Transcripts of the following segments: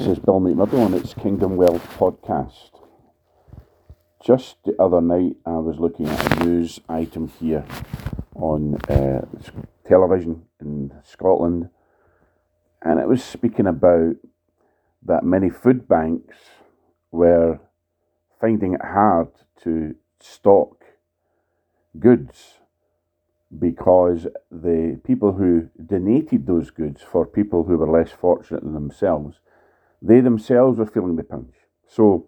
This is Bill McMurdo and it's Kingdom Wealth Podcast. Just the other night, I was looking at a news item here on uh, television in Scotland, and it was speaking about that many food banks were finding it hard to stock goods because the people who donated those goods for people who were less fortunate than themselves, they themselves were feeling the pinch. So,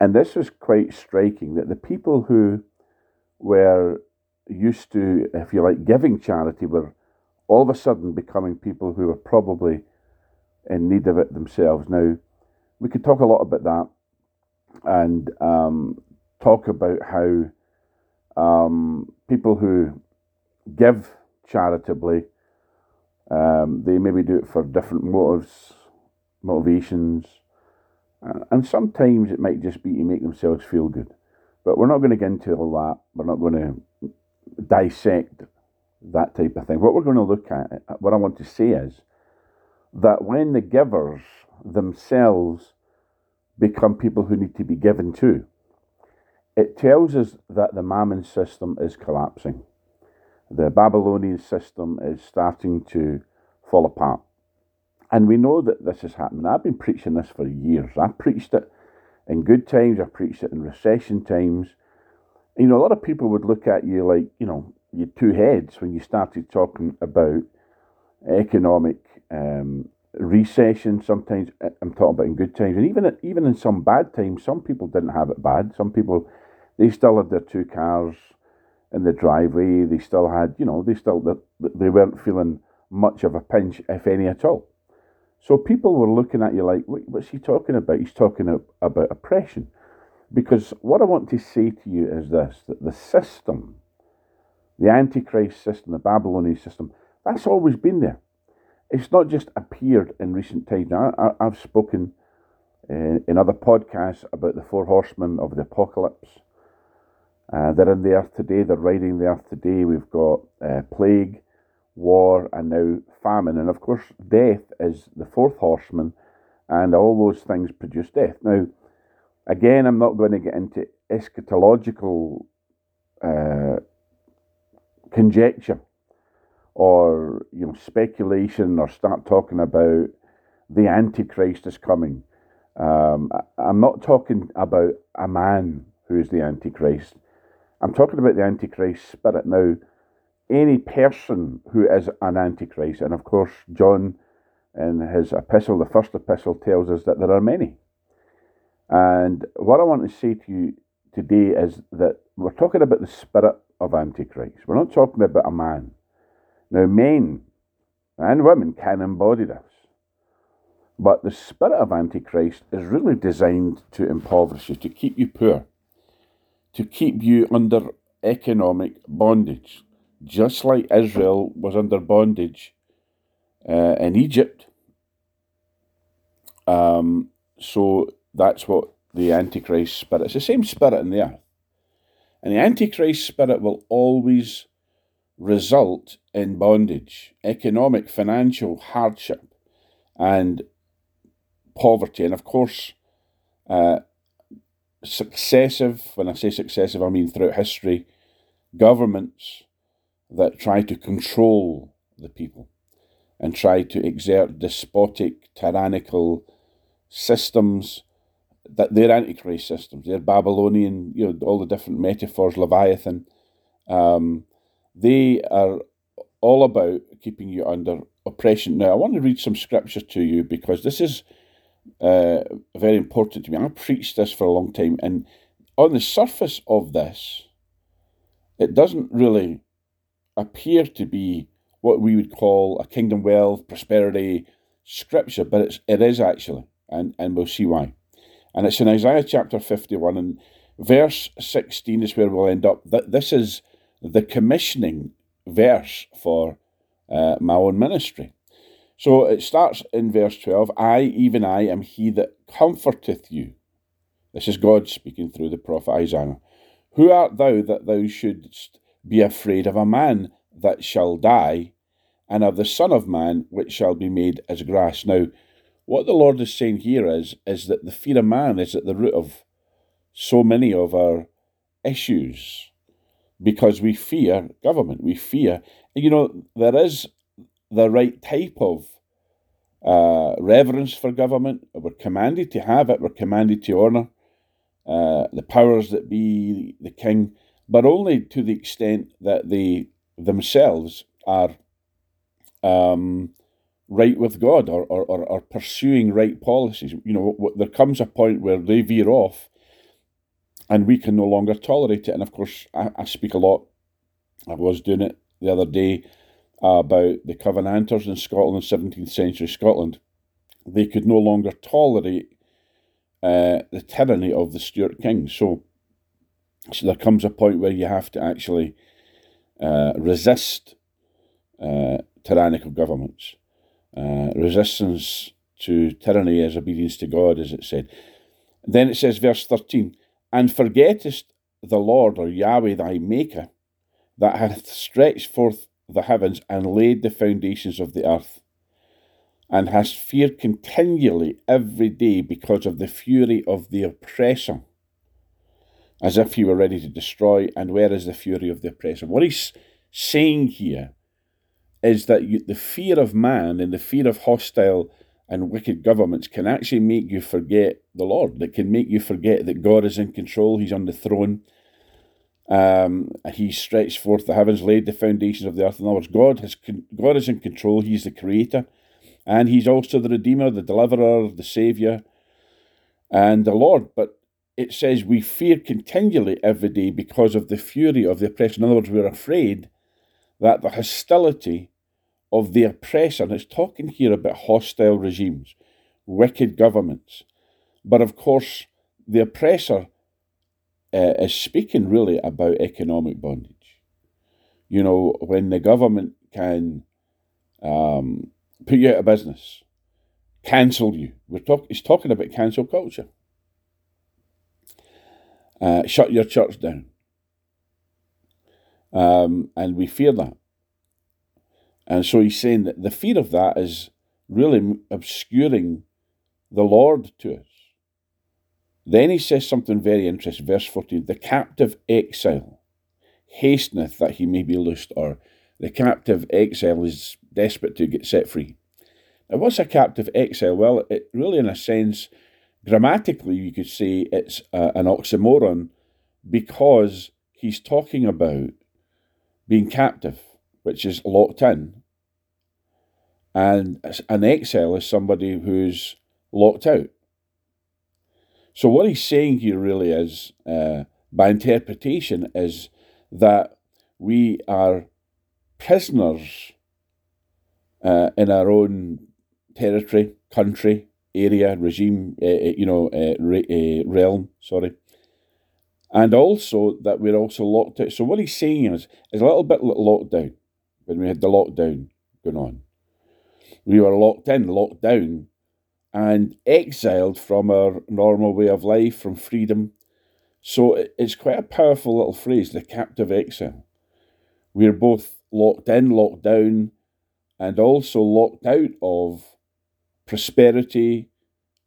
and this was quite striking that the people who were used to, if you like, giving charity were all of a sudden becoming people who were probably in need of it themselves. Now, we could talk a lot about that and um, talk about how um, people who give charitably, um, they maybe do it for different motives, motivations, uh, and sometimes it might just be to make themselves feel good. But we're not going to get into all that. We're not going to dissect that type of thing. What we're going to look at, what I want to say is that when the givers themselves become people who need to be given to, it tells us that the Mammon system is collapsing. The Babylonian system is starting to fall apart. And we know that this is happening. I've been preaching this for years. I've preached it in good times, I've preached it in recession times. You know, a lot of people would look at you like, you know, you two heads when you started talking about economic um, recession. Sometimes uh, I'm talking about in good times, and even even in some bad times, some people didn't have it bad. Some people they still had their two cars in the driveway. They still had, you know, they still they weren't feeling much of a pinch, if any at all. So people were looking at you like, what's he talking about? He's talking about oppression. Because what I want to say to you is this that the system, the Antichrist system, the Babylonian system, that's always been there. It's not just appeared in recent times. Now, I, have spoken uh, in other podcasts about the four horsemen of the apocalypse. Uh, they're in the earth today, they're riding the earth today. We've got uh, plague, war, and now famine. And of course, death is the fourth horseman, and all those things produce death. Now, again, I'm not going to get into eschatological uh, conjecture or you know speculation or start talking about the antichrist is coming um, i'm not talking about a man who is the antichrist I'm talking about the Antichrist spirit now. Any person who is an Antichrist, and of course, John in his epistle, the first epistle, tells us that there are many. And what I want to say to you today is that we're talking about the spirit of Antichrist. We're not talking about a man. Now, men and women can embody this. But the spirit of Antichrist is really designed to impoverish you, to keep you poor, to keep you under economic bondage, just like Israel was under bondage uh, in Egypt. Um, so that's what the Antichrist spirit. It's the same spirit in the earth, and the Antichrist spirit will always result in bondage, economic, financial hardship, and poverty, and of course. Uh, successive, when I say successive, I mean throughout history, governments that try to control the people and try to exert despotic, tyrannical systems that they're antichrist systems. They're Babylonian, you know, all the different metaphors, Leviathan. Um, they are all about keeping you under oppression. Now, I want to read some scripture to you because this is uh, very important to me. I've preached this for a long time, and on the surface of this, it doesn't really appear to be what we would call a kingdom wealth, prosperity scripture, but it's, it is actually, and, and we'll see why. And it's in Isaiah chapter 51, and verse 16 is where we'll end up. This is the commissioning verse for uh, my own ministry. So it starts in verse 12 I, even I, am he that comforteth you. This is God speaking through the prophet Isaiah. Who art thou that thou shouldst be afraid of a man that shall die, and of the Son of Man which shall be made as grass? Now, what the Lord is saying here is, is that the fear of man is at the root of so many of our issues because we fear government. We fear, you know, there is the right type of uh, reverence for government. We're commanded to have it, we're commanded to honour uh, the powers that be, the king, but only to the extent that they themselves are um, right with God or, or, or, or, pursuing right policies. You know, there comes a point where they veer off and we can no longer tolerate it. And of course, I, I speak a lot. I was doing it the other day about the Covenanters in Scotland, 17th century Scotland. They could no longer tolerate uh, the tyranny of the Stuart kings. So, so there comes a point where you have to actually uh, resist uh, tyrannical governments. Uh, resistance to tyranny is obedience to God, as it said. Then it says, verse 13, and forgettest the Lord or Yahweh thy Maker, that hath stretched forth the heavens and laid the foundations of the earth, and hast feared continually every day because of the fury of the oppressor, as if he were ready to destroy. And where is the fury of the oppressor? What he's saying here is that you, the fear of man and the fear of hostile and wicked governments can actually make you forget the Lord. It can make you forget that God is in control, He's on the throne. Um, he stretched forth the heavens, laid the foundations of the earth. In other words, God has God is in control. He's the creator, and He's also the redeemer, the deliverer, the savior, and the Lord. But it says we fear continually every day because of the fury of the oppressor. In other words, we're afraid that the hostility of the oppressor, and it's talking here about hostile regimes, wicked governments. But of course, the oppressor uh, is speaking really about economic bondage. You know, when the government can um, put you out of business, cancel you. We're talk- he's talking about cancel culture. Uh, shut your church down. Um, and we fear that. And so he's saying that the fear of that is really obscuring the Lord to us. Then he says something very interesting, verse 14 The captive exile hasteneth that he may be loosed, or the captive exile is desperate to get set free. Now, what's a captive exile? Well, it really, in a sense, grammatically, you could say it's uh, an oxymoron because he's talking about being captive which is locked in, and an exile is somebody who's locked out. So what he's saying here really is, uh, by interpretation, is that we are prisoners uh, in our own territory, country, area, regime, uh, you know, uh, re- realm. Sorry, and also that we're also locked out. So what he's saying is, is a little bit locked down when we had the lockdown going on. We were locked in, locked down, and exiled from our normal way of life, from freedom. So it's quite a powerful little phrase, the captive exile. We're both locked in, locked down, and also locked out of prosperity,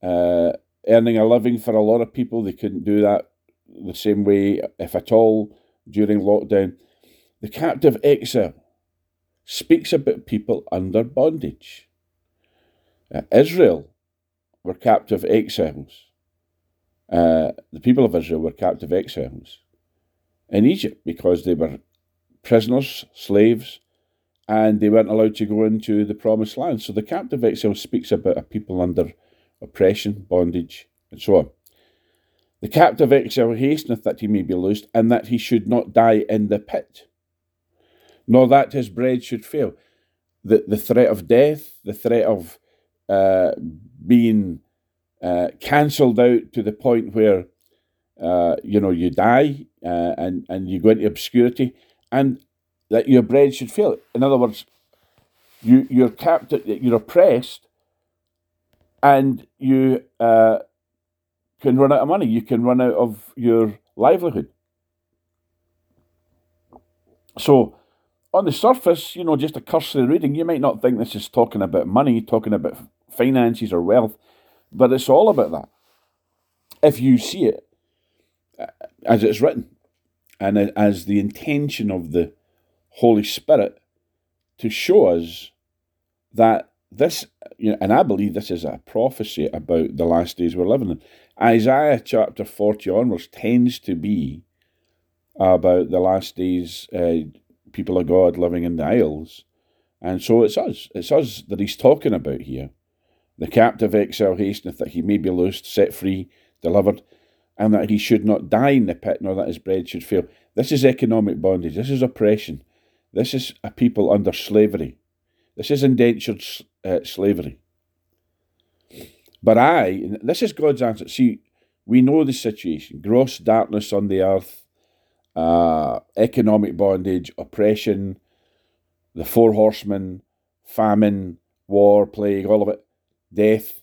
uh, earning a living for a lot of people. They couldn't do that the same way, if at all, during lockdown. The captive exile speaks about people under bondage. Uh, Israel were captive exiles. Uh, the people of Israel were captive exiles in Egypt because they were prisoners, slaves, and they weren't allowed to go into the promised land. So the captive exile speaks about a people under oppression, bondage, and so on. The captive exile hasteneth that he may be loosed, and that he should not die in the pit nor that his bread should fail. The, the threat of death, the threat of uh, being uh, cancelled out to the point where uh, you know you die uh, and and you go into obscurity, and that your bread should fail. In other words, you you're captive, you're oppressed, and you uh, can run out of money. You can run out of your livelihood. So on the surface, you know, just a cursory reading, you might not think this is talking about money, talking about finances or wealth, but it's all about that. If you see it uh, as it's written and as the intention of the Holy Spirit to show us that this, you know, and I believe this is a prophecy about the last days we're living in. Isaiah chapter 40 onwards tends to be about the last days, uh, people of God living in the Isles. And so it's us. It's us that he's talking about here. The captive exile hasteneth that he may be loosed, set free, delivered, and that he should not die in the pit, nor that his bread should fail. This is economic bondage. This is oppression. This is a people under slavery. This is indentured uh, slavery. But I, this is God's answer. See, we know the situation gross darkness on the earth, uh, economic bondage, oppression, the four horsemen, famine, war, plague, all of it, death.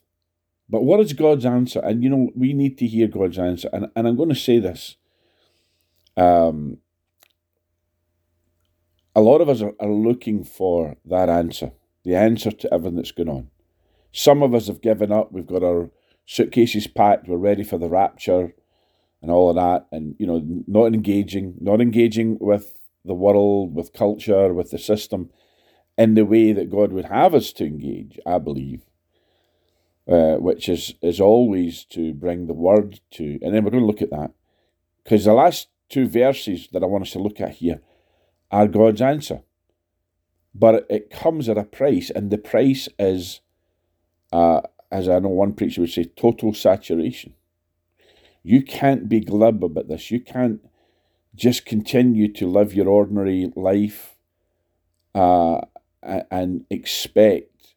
But what is God's answer? And you know, we need to hear God's answer. And, and I'm going to say this. Um, a lot of us are, are looking for that answer, the answer to everything that's going on. Some of us have given up. We've got our suitcases packed. We're ready for the rapture and all of that. And, you know, not engaging, not engaging with the world, with culture, with the system in the way that God would have us to engage, I believe. Uh, which is, is always to bring the word to, and then we're going to look at that. Because the last two verses that I want us to look at here are God's answer. But it comes at a price, and the price is, uh, as I know one preacher would say, total saturation. You can't be glib about this. You can't just continue to live your ordinary life uh, and expect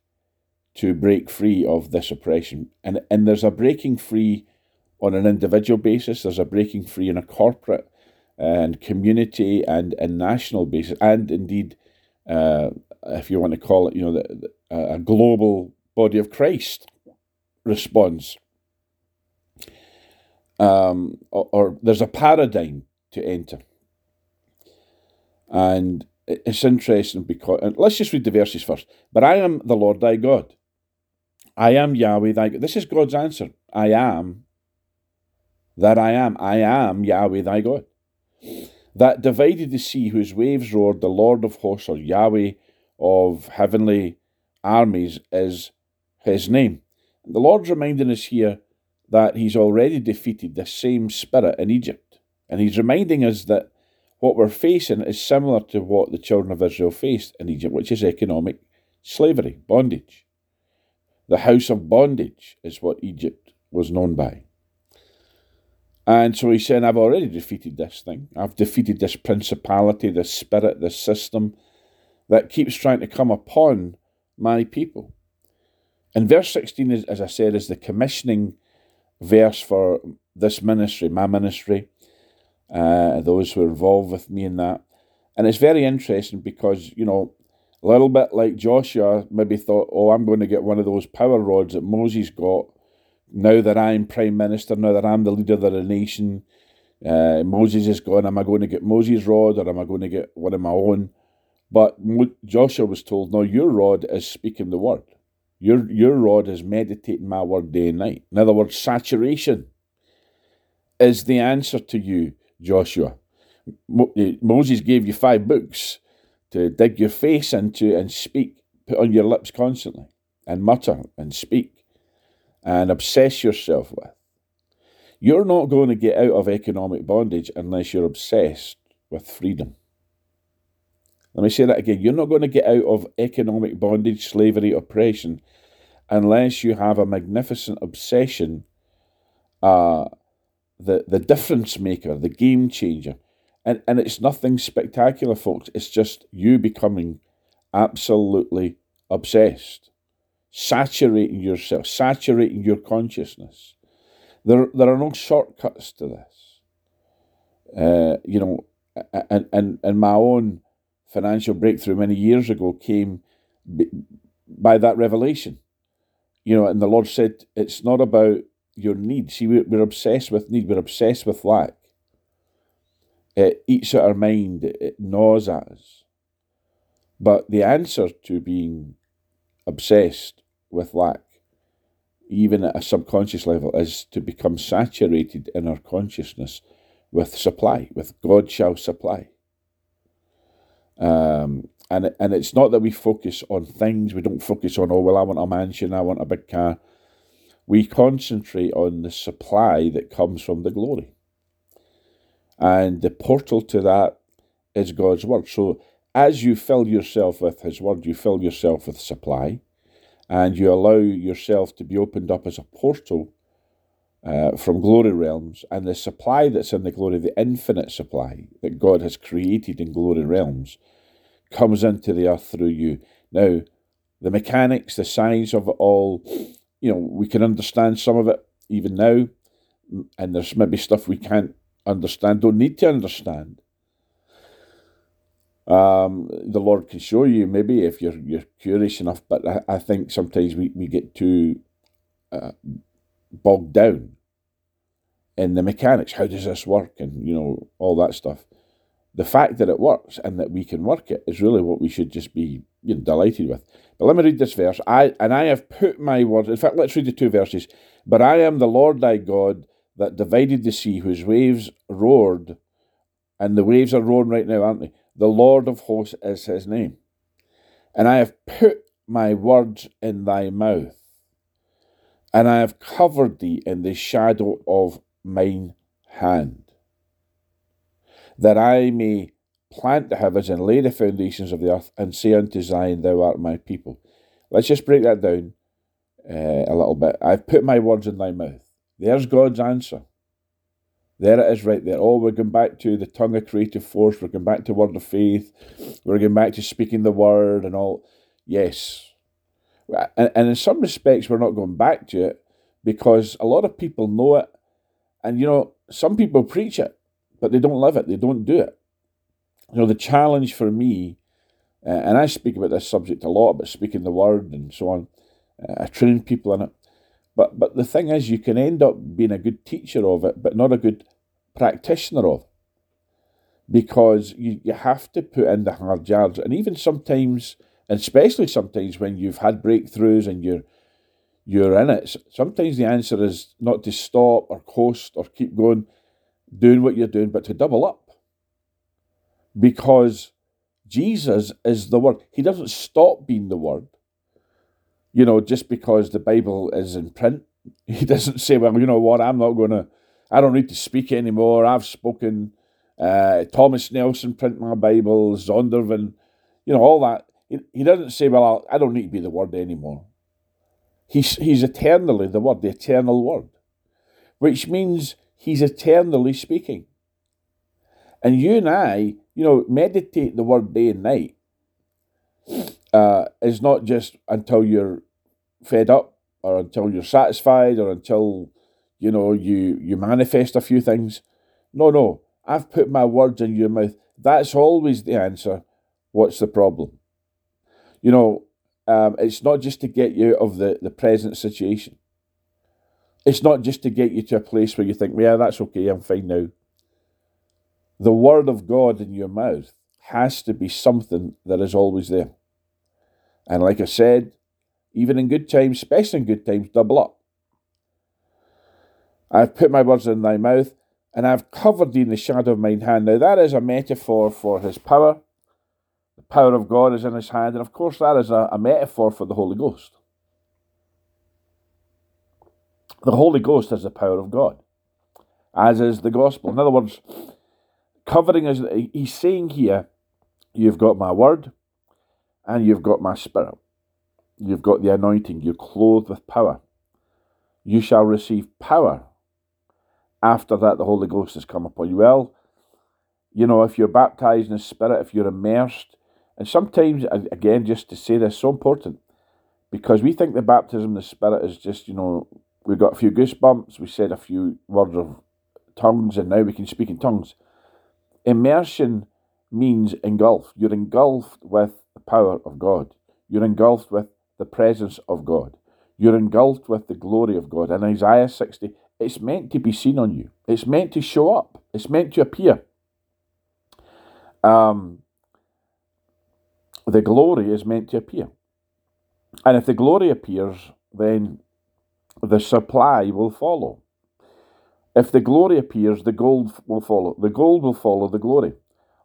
to break free of this oppression. And, and there's a breaking free on an individual basis, there's a breaking free in a corporate and community and, and national basis, and indeed, uh, if you want to call it, you know, the, the, a global body of Christ response. Um, or, or there's a paradigm to enter. And it's interesting because, and let's just read the verses first. But I am the Lord thy God. I am Yahweh thy God. This is God's answer. I am that I am. I am Yahweh thy God that divided the sea whose waves roared, the Lord of hosts, or Yahweh of heavenly armies, is his name. The Lord's reminding us here that he's already defeated the same spirit in Egypt. And he's reminding us that what we're facing is similar to what the children of Israel faced in Egypt, which is economic slavery, bondage. The house of bondage is what Egypt was known by. And so he's saying, I've already defeated this thing. I've defeated this principality, this spirit, this system that keeps trying to come upon my people. And verse 16, is, as I said, is the commissioning verse for this ministry, my ministry, uh, those who are involved with me in that. And it's very interesting because, you know, a little bit like Joshua maybe thought, oh, I'm going to get one of those power rods that Moses got now that I'm prime minister, now that I'm the leader of the nation, uh, Moses is gone. Am I going to get Moses' rod or am I going to get one of my own? But Joshua was told, no, your rod is speaking the word. Your, your rod is meditating my word day and night. In other words, saturation is the answer to you, Joshua. Eh, Moses gave you five books to dig your face into and speak, put on your lips constantly, and mutter and speak and obsess yourself with. You're not going to get out of economic bondage unless you're obsessed with freedom. Let me say that again. You're not going to get out of economic bondage, slavery, oppression, unless you have a magnificent obsession, uh, the, the difference maker, the game changer. And, and it's nothing spectacular, folks. It's just you becoming absolutely obsessed saturating yourself, saturating your consciousness. There, there are no shortcuts to this. Uh, you know, and, and, and my own financial breakthrough many years ago came by that revelation. You know, and the Lord said, it's not about your need. See, we're, we're obsessed with need, we're obsessed with lack. It eats at our mind, it gnaws at us. But the answer to being obsessed with lack even at a subconscious level, is to become saturated in our consciousness with supply, with God shall supply. Um, and and it's not that we focus on things. We don't focus on oh well, I want a mansion, I want a big car. We concentrate on the supply that comes from the glory, and the portal to that is God's word. So as you fill yourself with His word, you fill yourself with supply, and you allow yourself to be opened up as a portal uh, from glory realms, and the supply that's in the glory, the infinite supply that God has created in glory realms comes into the earth through you. Now, the mechanics, the science of it all, you know, we can understand some of it even now, and there's maybe stuff we can't understand, don't need to understand. Um, the Lord can show you maybe if you're you're curious enough, but I, I think sometimes we, we get too uh, bogged down in the mechanics. How does this work? And you know all that stuff the fact that it works and that we can work it is really what we should just be you know, delighted with. But let me read this verse. I and I have put my words. In fact, let's read the two verses. But I am the Lord thy God that divided the sea, whose waves roared, and the waves are roaring right now, aren't they? The Lord of hosts is his name. And I have put my words in thy mouth, and I have covered thee in the shadow of mine hand that I may plant the heavens and lay the foundations of the earth, and say unto Zion, Thou art my people. Let's just break that down uh, a little bit. I've put my words in thy mouth. There's God's answer. There it is right there. Oh, we're going back to the tongue of creative force. We're going back to word of faith. We're going back to speaking the word and all. Yes. And, and in some respects, we're not going back to it because a lot of people know it. And, you know, some people preach it but they don't live it, they don't do it. You know, the challenge for me, uh, and I speak about this subject a lot, about speaking the word and so on. Uh, I train people in it. But, but the thing is, you can end up being a good teacher of it, but not a good practitioner of it. Because you, you have to put in the hard yards. And even sometimes, especially sometimes when you've had breakthroughs and you're you're in it, sometimes the answer is not to stop or coast or keep going doing what you're doing, but to double up. Because Jesus is the Word. He doesn't stop being the Word. You know, just because the Bible is in print, he doesn't say, well, you know what, I'm not going to, I don't need to speak anymore. I've spoken. Uh, Thomas Nelson print my Bible, Zondervan, you know, all that. He, he doesn't say, well, I'll, I do not need to be the Word anymore. He's, he's eternally the Word, the eternal Word, which means He's eternally speaking. And you and I, you know, meditate the word day and night uh, is not just until you're fed up or until you're satisfied or until, you know, you, you manifest a few things. No, no. I've put my words in your mouth. That's always the answer. What's the problem? You know, um, it's not just to get you out of the, the present situation. It's not just to get you to a place where you think, yeah, that's okay, I'm fine now. The word of God in your mouth has to be something that is always there. And like I said, even in good times, especially in good times, double up. I've put my words in thy mouth, and I've covered thee in the shadow of mine hand. Now, that is a metaphor for his power. The power of God is in his hand, and of course, that is a, a metaphor for the Holy Ghost. The Holy Ghost is the power of God, as is the gospel. In other words, covering is, he's saying here, you've got my word and you've got my spirit. You've got the anointing, you're clothed with power. You shall receive power. After that, the Holy Ghost has come upon you. Well, you know, if you're baptized in the Spirit, if you're immersed, and sometimes, again, just to say this, so important, because we think the baptism of the Spirit is just, you know, we got a few goosebumps, we said a few words of tongues, and now we can speak in tongues. Immersion means engulfed. You're engulfed with the power of God. You're engulfed with the presence of God. You're engulfed with the glory of God. In Isaiah 60, it's meant to be seen on you. It's meant to show up. It's meant to appear. Um, the glory is meant to appear. And if the glory appears, then the supply will follow. If the glory appears, the gold will follow. The gold will follow the glory.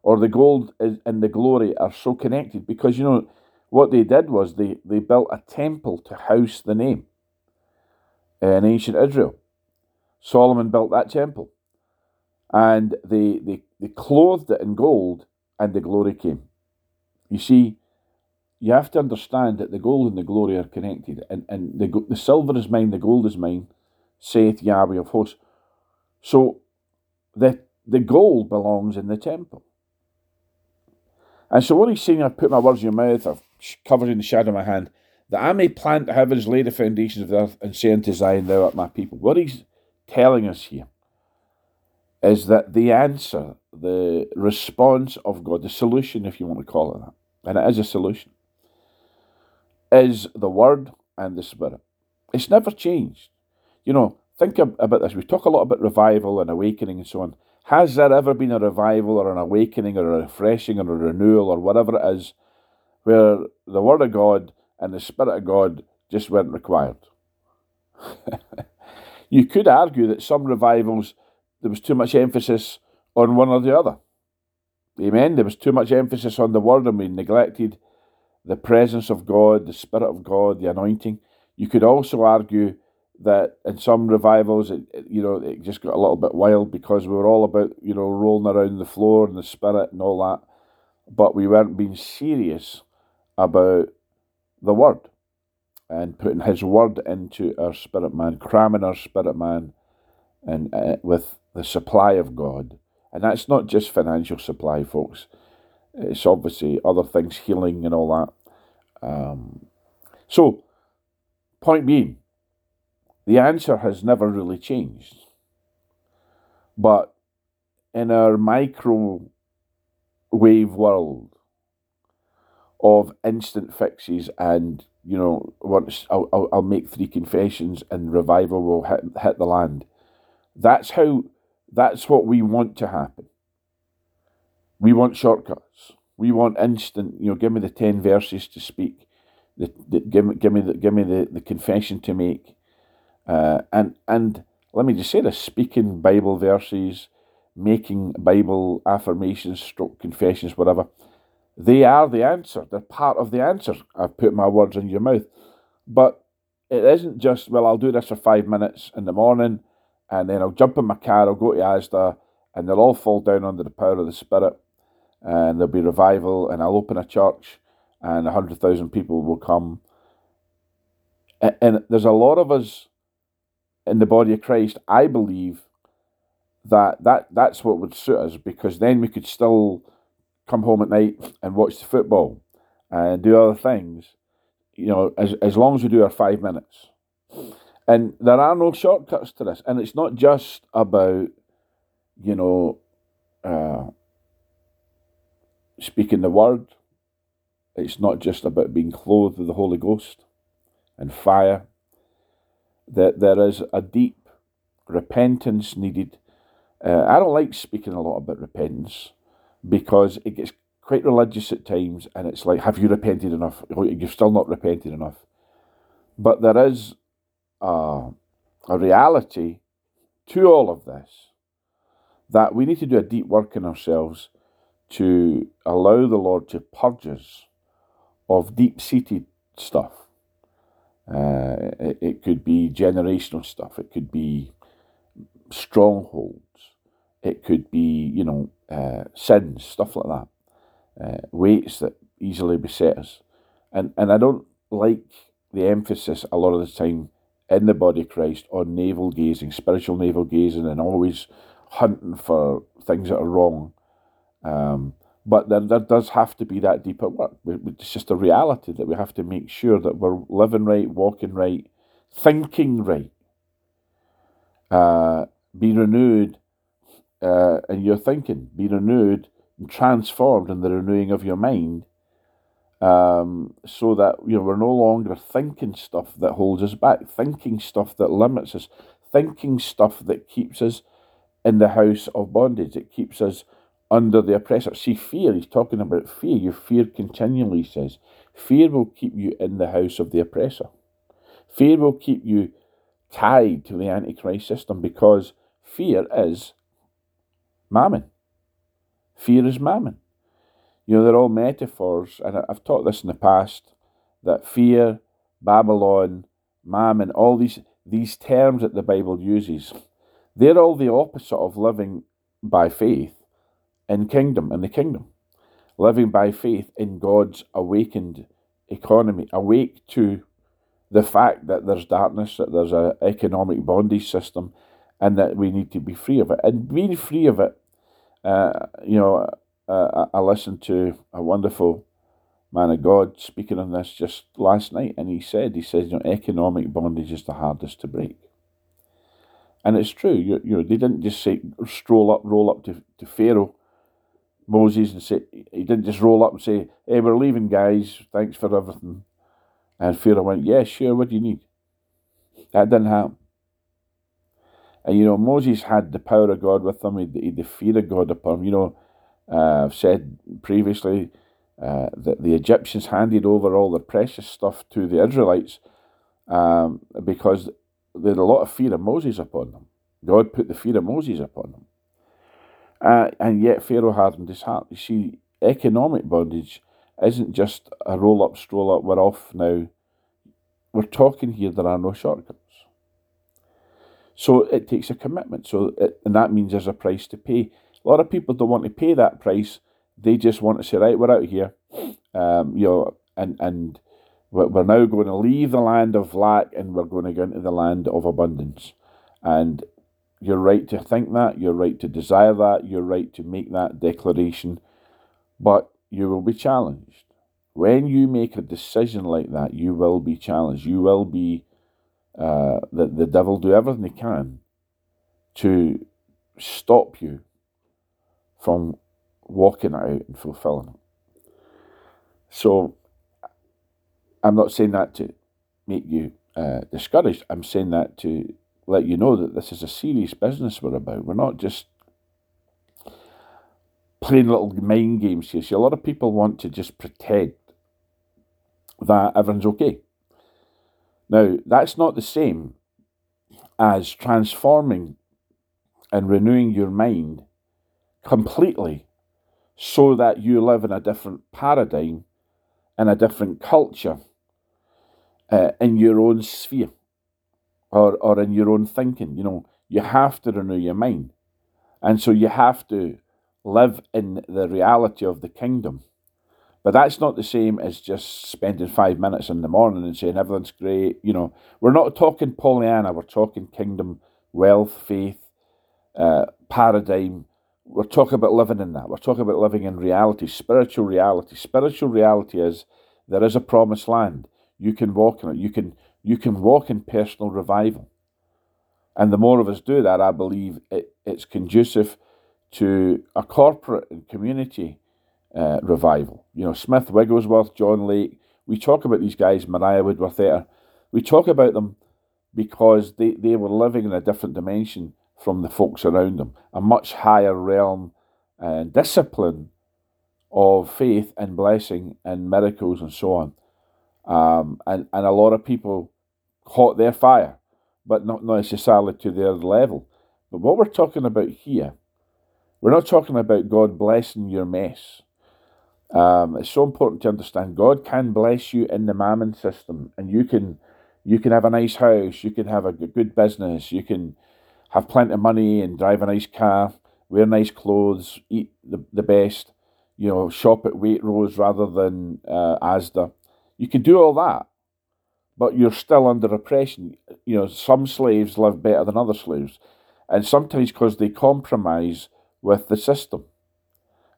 Or the gold and the glory are so connected because, you know, what they did was they, they built a temple to house the name eh, in ancient Israel. Solomon built that temple. And they, they, they clothed it in gold, and the glory came. You see, you have to understand that the gold and the glory are connected. And, and the, the silver is mine, the gold is mine, saith Yahweh of hosts. So the, the gold belongs in the temple. And so what he's saying, I've put my words in your mouth, I've covered in the shadow of my hand, that I may plant the heavens, lay the foundations of the earth, and say unto Zion, Thou art my people. What he's telling us here is that the answer, the response of God, the solution, if you want to call it that, and it is a solution, is the Word and the Spirit. It's never changed. You know, think about this. We talk a lot about revival and awakening and so on. Has there ever been a revival or an awakening or a refreshing or a renewal or whatever it is where the Word of God and the Spirit of God just weren't required? you could argue that some revivals, there was too much emphasis on one or the other. Amen. There was too much emphasis on the Word and we neglected the presence of God, the Spirit of God, the anointing. You could also argue that in some revivals, it, it, you know, it just got a little bit wild because we were all about, you know, rolling around the floor and the Spirit and all that, but we weren't being serious about the Word and putting His Word into our spirit man, cramming our spirit man, and uh, with the supply of God. And that's not just financial supply, folks. It's obviously other things, healing and all that. Um, so, point being, the answer has never really changed. But in our microwave world of instant fixes and you know once I'll, I'll, I'll make three confessions and revival will hit, hit the land. That's how that's what we want to happen. We want shortcuts. We want instant you know give me the 10 verses to speak the, the, give me give me the, give me the, the confession to make. Uh, and and let me just say this: speaking Bible verses, making Bible affirmations, stroke confessions, whatever. They are the answer. They're part of the answer. I've put my words in your mouth, but it isn't just well. I'll do this for five minutes in the morning, and then I'll jump in my car. I'll go to Asda, and they'll all fall down under the power of the Spirit, and there'll be revival. And I'll open a church, and a hundred thousand people will come. and there's a lot of us in the body of Christ, I believe that, that that's what would suit us because then we could still come home at night and watch the football and do other things, you know, as, as long as we do our five minutes. And there are no shortcuts to this. And it's not just about, you know, uh, speaking the word. It's not just about being clothed with the Holy Ghost and fire that there is a deep repentance needed. Uh, I don't like speaking a lot about repentance because it gets quite religious at times, and it's like, have you repented enough? You've still not repented enough. But there is a, a reality to all of this that we need to do a deep work in ourselves to allow the Lord to purge us of deep seated stuff uh, it, it, could be generational stuff. It could be strongholds. It could be, you know, uh, sins, stuff like that. Uh, weights that easily beset us. And, and I don't like the emphasis a lot of the time in the body of Christ on navel gazing, spiritual navel gazing, and always hunting for things that are wrong. Um, but there, there does have to be that deeper work. It's just a reality that we have to make sure that we're living right, walking right, thinking right, uh, be renewed uh, in your thinking, be renewed and transformed in the renewing of your mind, um, so that you know we're no longer thinking stuff that holds us back, thinking stuff that limits us, thinking stuff that keeps us in the house of bondage. It keeps us under the oppressor. See, fear, he's talking about fear. You fear continually, he says. Fear will keep you in the house of the oppressor. Fear will keep you tied to the Antichrist system because fear is mammon. Fear is mammon. You know, they're all metaphors, and I've taught this in the past that fear, Babylon, mammon, all these these terms that the Bible uses, they're all the opposite of living by faith in kingdom, in the kingdom. Living by faith in God's awakened economy, awake to the fact that there's darkness, that there's an economic bondage system, and that we need to be free of it. And being free of it, uh, you know, uh, I listened to a wonderful man of God speaking on this just last night, and he said, he says, you know, economic bondage is the hardest to break. And it's true. You, you know, they didn't just say stroll up, roll up to, to Pharaoh, Moses, and say he didn't just roll up and say, "Hey, we're leaving, guys. Thanks for everything." And Pharaoh went, "Yeah, sure. What do you need?" That didn't happen. And you know, Moses had the power of God with him. He had the fear of God upon him. You know, uh, I've said previously uh, that the Egyptians handed over all their precious stuff to the Israelites um, because they had a lot of fear of Moses upon them. God put the fear of Moses upon them. Uh, and yet Pharaoh hardened his heart. You see, economic bondage isn't just a roll up, stroll up, we're off now. We're talking here, there are no shortcuts. So it takes a commitment. So it, and that means there's a price to pay. A lot of people don't want to pay that price. They just want to say, right, we're out here, um, you know, and and we're now going to leave the land of lack and we're going to go into the land of abundance. And you're right to think that, you're right to desire that, you're right to make that declaration, but you will be challenged. When you make a decision like that, you will be challenged. You will be, uh, the, the devil do everything he can to stop you from walking out and fulfilling it. So I'm not saying that to make you uh, discouraged. I'm saying that to let you know that this is a serious business we're about. We're not just playing little mind games here. See, a lot of people want to just pretend that everything's okay. Now, that's not the same as transforming and renewing your mind completely so that you live in a different paradigm in a different culture uh, in your own sphere or, or in your own thinking. You know, you have to renew your mind. And so you have to live in the reality of the kingdom. But that's not the same as just spending five minutes in the morning and saying everything's great. You know, we're not talking Pollyanna, we're talking kingdom, wealth, faith, uh, paradigm. We're talking about living in that. We're talking about living in reality, spiritual reality. Spiritual reality is there is a promised land. You can walk in it. You can you can walk in personal revival. And the more of us do that, I believe it, it's conducive to a corporate and community uh, revival. You know, Smith Wigglesworth, John Lake, we talk about these guys, Maria Woodworth-Etter. we talk about them because they, they were living in a different dimension from the folks around them, a much higher realm and discipline of faith and blessing and miracles and so on. Um, and, and a lot of people caught their fire, but not necessarily to their level. But what we're talking about here, we're not talking about God blessing your mess. Um, it's so important to understand God can bless you in the mammon system, and you can you can have a nice house, you can have a good business, you can have plenty of money and drive a nice car, wear nice clothes, eat the, the best, you know, shop at Waitrose rather than uh, Asda. You can do all that, but you're still under oppression. You know, some slaves live better than other slaves, and sometimes because they compromise with the system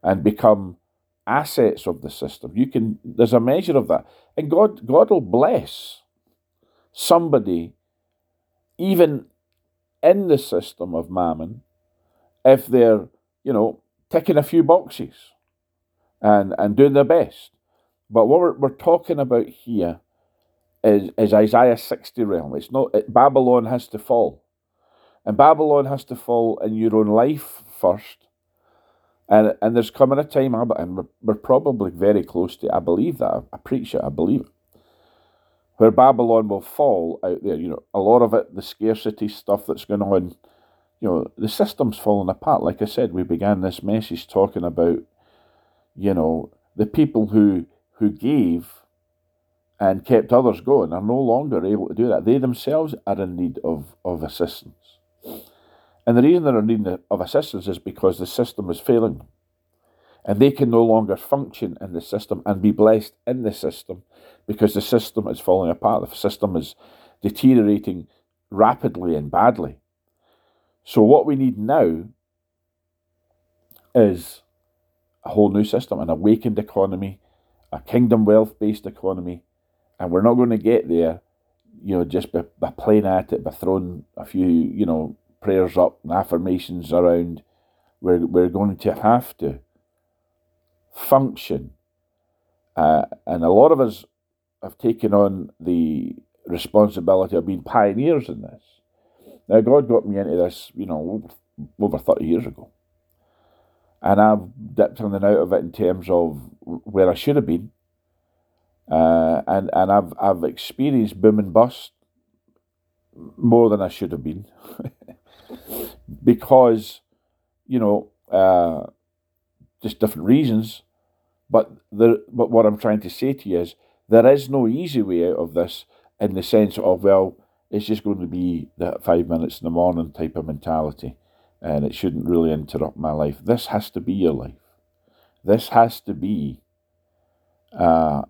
and become assets of the system. You can there's a measure of that, and God God will bless somebody, even in the system of mammon, if they're you know ticking a few boxes and and doing their best. But what we're, we're talking about here is, is Isaiah 60 realm. It's not, it, Babylon has to fall. And Babylon has to fall in your own life first. And, and there's coming a time, and we're, we're probably very close to I believe that. I preach it, I believe it. where Babylon will fall out there. You know, a lot of it, the scarcity stuff that's going on, you know, the system's falling apart. Like I said, we began this message talking about, you know, the people who who gave and kept others going are no longer able to do that. They themselves are in need of, of assistance. And the reason they're in need of assistance is because the system is failing. And they can no longer function in the system and be blessed in the system because the system is falling apart. The system is deteriorating rapidly and badly. So, what we need now is a whole new system, an awakened economy, a kingdom wealth based economy. And we're not going to get there, you know, just by, by playing at it, by throwing a few, you know, prayers up and affirmations around. We're, we're going to have to function. Uh, and a lot of us have taken on the responsibility of being pioneers in this. Now, God got me into this, you know, over 30 years ago. And I've dipped in and out of it in terms of where I should have been. Uh, and and I've I've experienced boom and bust more than I should have been, because you know uh, just different reasons. But the but what I'm trying to say to you is there is no easy way out of this in the sense of well it's just going to be the five minutes in the morning type of mentality, and it shouldn't really interrupt my life. This has to be your life. This has to be. Uh,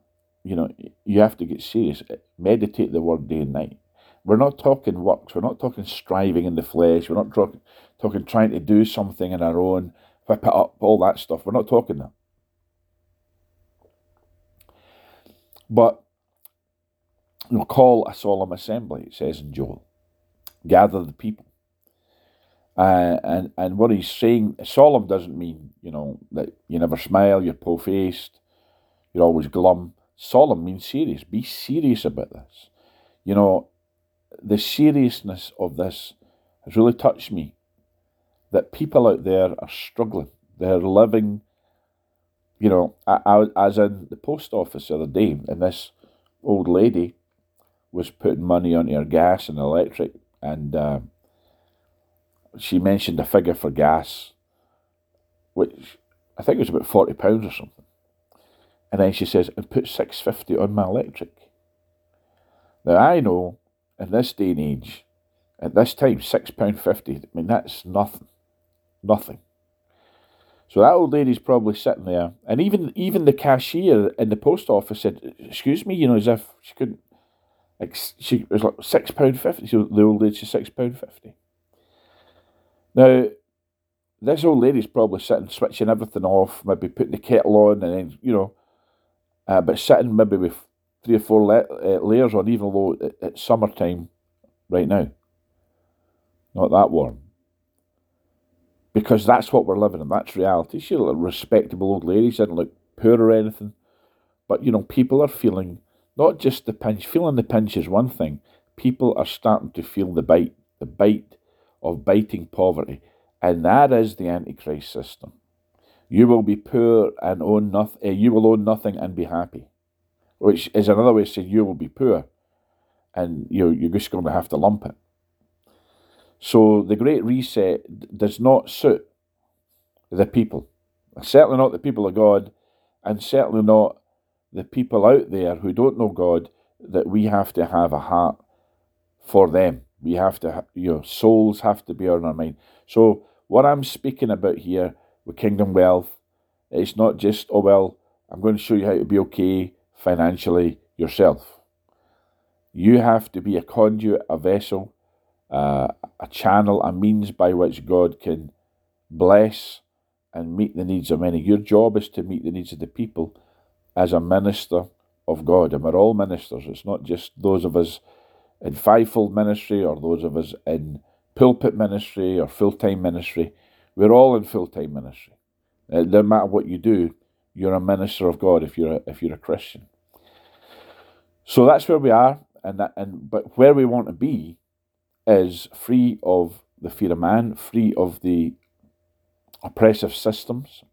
you know, you have to get serious. Meditate the word day and night. We're not talking works. We're not talking striving in the flesh. We're not talking, talking trying to do something in our own, whip it up, all that stuff. We're not talking that. But you know, call a solemn assembly, it says in Joel. Gather the people. Uh, and and what he's saying, solemn doesn't mean you know that you never smile, you're po faced, you're always glum. Solemn means serious. Be serious about this. You know, the seriousness of this has really touched me. That people out there are struggling. They're living, you know, I I as in the post office the other day, and this old lady was putting money onto her gas and electric, and uh, she mentioned a figure for gas, which I think was about forty pounds or something. And then she says, and put 650 on my electric. Now I know in this day and age, at this time, £6.50, I mean, that's nothing. Nothing. So that old lady's probably sitting there, and even even the cashier in the post office said, "Excuse me," you know, as if she couldn't. She was like six pound fifty. So the old lady's six pound fifty. Now, this old lady's probably sitting switching everything off, maybe putting the kettle on, and then you know, uh, but sitting maybe with three or four le- uh, layers on, even though it's summertime right now. Not that warm. Because that's what we're living in. That's reality. She's a respectable old lady. She didn't look poor or anything. But, you know, people are feeling not just the pinch. Feeling the pinch is one thing. People are starting to feel the bite, the bite of biting poverty. And that is the Antichrist system. You will be poor and own nothing. Uh, you will own nothing and be happy, which is another way of saying you will be poor, and you you're just going to have to lump it. So the Great Reset does not suit the people, certainly not the people of God, and certainly not the people out there who don't know God. That we have to have a heart for them. We have to, you know, souls have to be on our mind. So what I'm speaking about here with Kingdom Wealth. It's not just, oh, well, I'm going to show you how to be okay financially yourself. You have to be a conduit, a vessel, uh, a channel, a means by which God can bless and meet the needs of many. Your job is to meet the needs of the people as a minister of God. And we're all ministers. It's not just those of us in fivefold ministry or those of us in pulpit ministry or full time ministry. We're all in full time ministry. It doesn't matter what you do, you're a minister of God if you're a, if you're a Christian. So that's where we are, and that, and but where we want to be is free of the fear of man, free of the oppressive systems,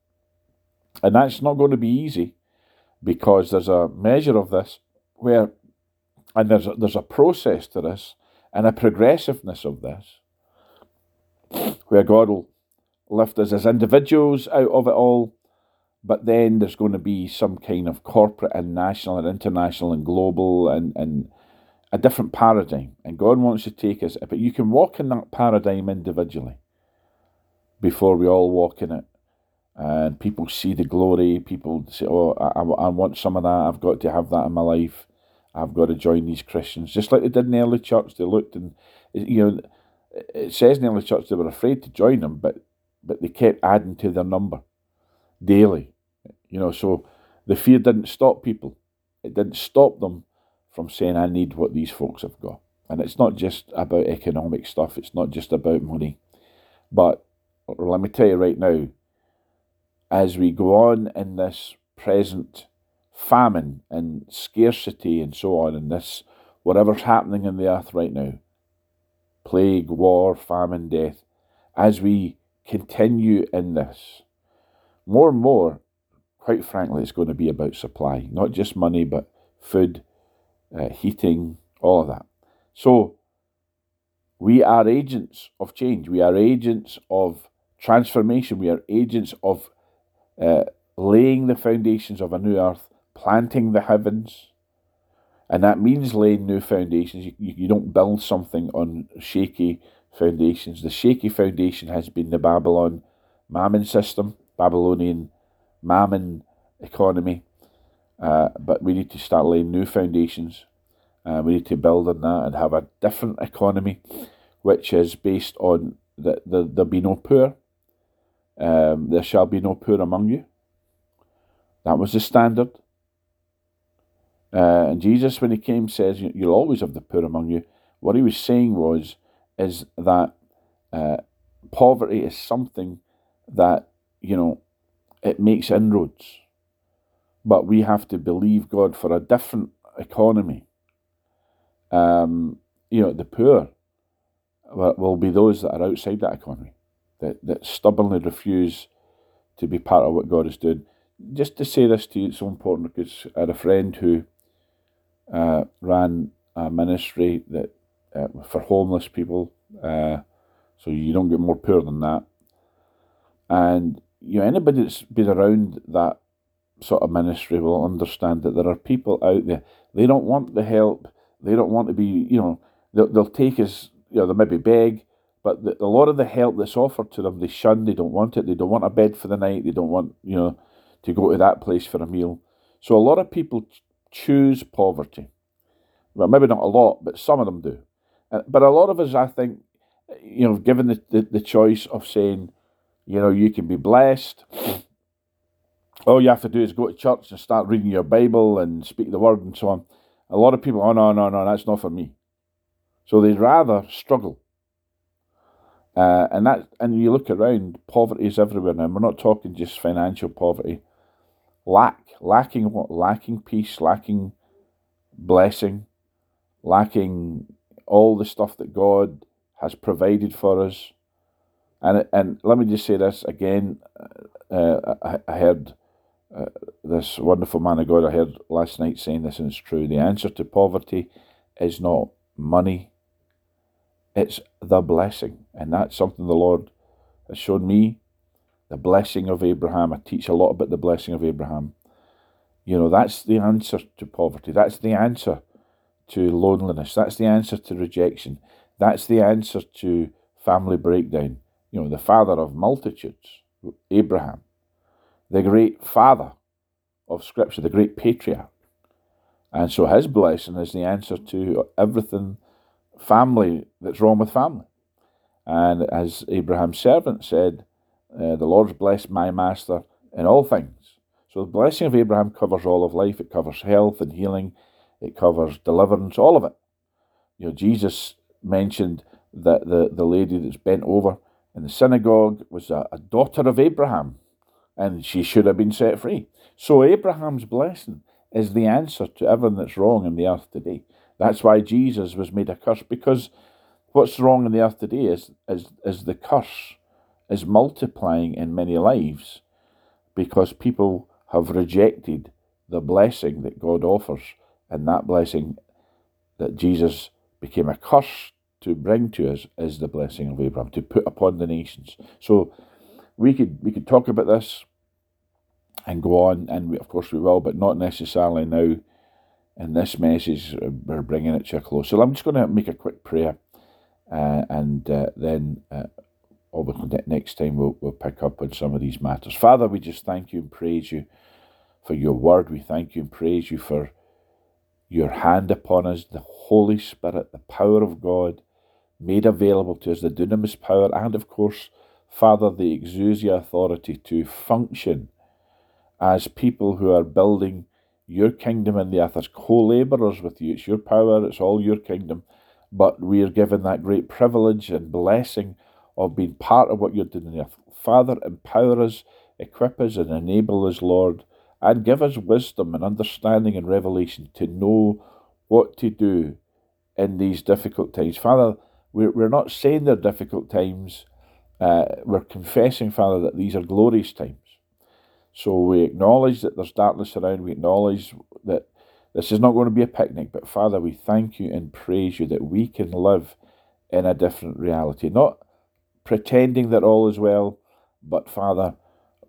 and that's not going to be easy because there's a measure of this where and there's a, there's a process to this and a progressiveness of this, where God will lift us as individuals out of it all, but then there's going to be some kind of corporate and national and international and global and, and a different paradigm. And God wants to take us, but you can walk in that paradigm individually before we all walk in it. And people see the glory. People say, "Oh, I, I want some of that. I've got to have that in my life. I've got to join these Christians." Just like they did in the early church, they looked and you know, it says in the early church they were afraid to join them, but but they kept adding to their number daily. You know, so the fear didn't stop people. It didn't stop them from saying, I need what these folks have got. And it's not just about economic stuff, it's not just about money. But let me tell you right now, as we go on in this present famine and scarcity and so on, and this whatever's happening in the earth right now plague, war, famine, death as we continue in this, more and more, quite frankly, it's going to be about supply, not just money, but food, uh, heating, all of that. So, we are agents of change. We are agents of transformation. We are agents of uh, laying the foundations of a new earth, planting the heavens. And that means laying new foundations. You, you don't build something on shaky foundations. The shaky foundation has been the Babylon mammon system, Babylonian mammon economy. Uh, but we need to start laying new foundations. Uh, we need to build on that and have a different economy, which is based on that the, there be no poor. Um, there shall be no poor among you. That was the standard. Uh, and Jesus, when he came, says, You'll always have the poor among you. What he was saying was, is that uh, poverty is something that, you know, it makes inroads. But we have to believe God for a different economy. Um, you know, the poor will be those that are outside that economy, that, that stubbornly refuse to be part of what God is doing. Just to say this to you, it's so important because I had a friend who uh, ran a ministry that uh, for homeless people, uh, so you don't get more poor than that. And you know anybody that's been around that sort of ministry will understand that there are people out there they don't want the help, they don't want to be you know they'll, they'll take us you know they maybe beg, but the, a lot of the help that's offered to them they shun, they don't want it, they don't want a bed for the night, they don't want you know to go to that place for a meal. So a lot of people choose poverty. Well, maybe not a lot, but some of them do. Uh, but a lot of us, I think, you know, given the, the, the choice of saying, you know, you can be blessed. All you have to do is go to church and start reading your Bible and speak the word and so on. A lot of people, oh, no, no, no, that's not for me. So they'd rather struggle. Uh, and that, and you look around, poverty is everywhere now. We're not talking just financial poverty. Lack, lacking what? Lacking peace, lacking blessing, lacking all the stuff that God has provided for us. And and let me just say this again. Uh, I, I heard uh, this wonderful man of God. I heard last night saying this, and it's true. The answer to poverty is not money; it's the blessing, and that's something the Lord has shown me. The blessing of Abraham. I teach a lot about the blessing of Abraham. You know, that's the answer to poverty. That's the answer to loneliness. That's the answer to rejection. That's the answer to family breakdown. You know, the father of multitudes, Abraham, the great father of Scripture, the great patriarch. And so his blessing is the answer to everything family that's wrong with family. And as Abraham's servant said, uh, the Lord's blessed my master in all things. So the blessing of Abraham covers all of life. It covers health and healing. It covers deliverance, all of it. You know, Jesus mentioned that the, the lady that's bent over in the synagogue was a, a daughter of Abraham, and she should have been set free. So Abraham's blessing is the answer to everything that's wrong in the earth today. That's why Jesus was made a curse, because what's wrong in the earth today is, is, is the curse is multiplying in many lives because people have rejected the blessing that God offers and that blessing that Jesus became a curse to bring to us is the blessing of Abraham, to put upon the nations. So we could we could talk about this and go on, and we, of course we will, but not necessarily now. In this message, we're bringing it to a close. So I'm just going to make a quick prayer, uh, and uh, then uh, obviously next time we'll, we'll pick up on some of these matters. Father, we just thank you and praise you for your word. We thank you and praise you for your hand upon us, the Holy Spirit, the power of God made available to us, the dunamis power, and of course, Father, the exousia authority to function as people who are building your kingdom in the earth, as co labourers with you. It's your power, it's all your kingdom, but we are given that great privilege and blessing of being part of what you're doing in the earth. Father, empower us, equip us, and enable us, Lord, and give us wisdom and understanding and revelation to know what to do in these difficult times. Father, we're, we're not saying they're difficult times. Uh, we're confessing, Father, that these are glorious times. So we acknowledge that there's darkness around. We acknowledge that this is not going to be a picnic. But Father, we thank you and praise you that we can live in a different reality. Not pretending that all is well, but Father,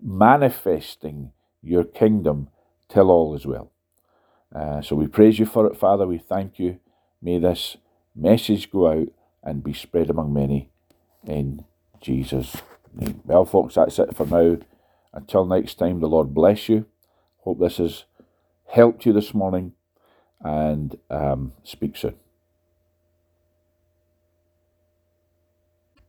manifesting your kingdom till all is well. Uh, so we praise you for it, Father. We thank you. May this message go out and be spread among many in Jesus' name. Well, folks, that's it for now. Until next time, the Lord bless you. Hope this has helped you this morning and um, speak soon.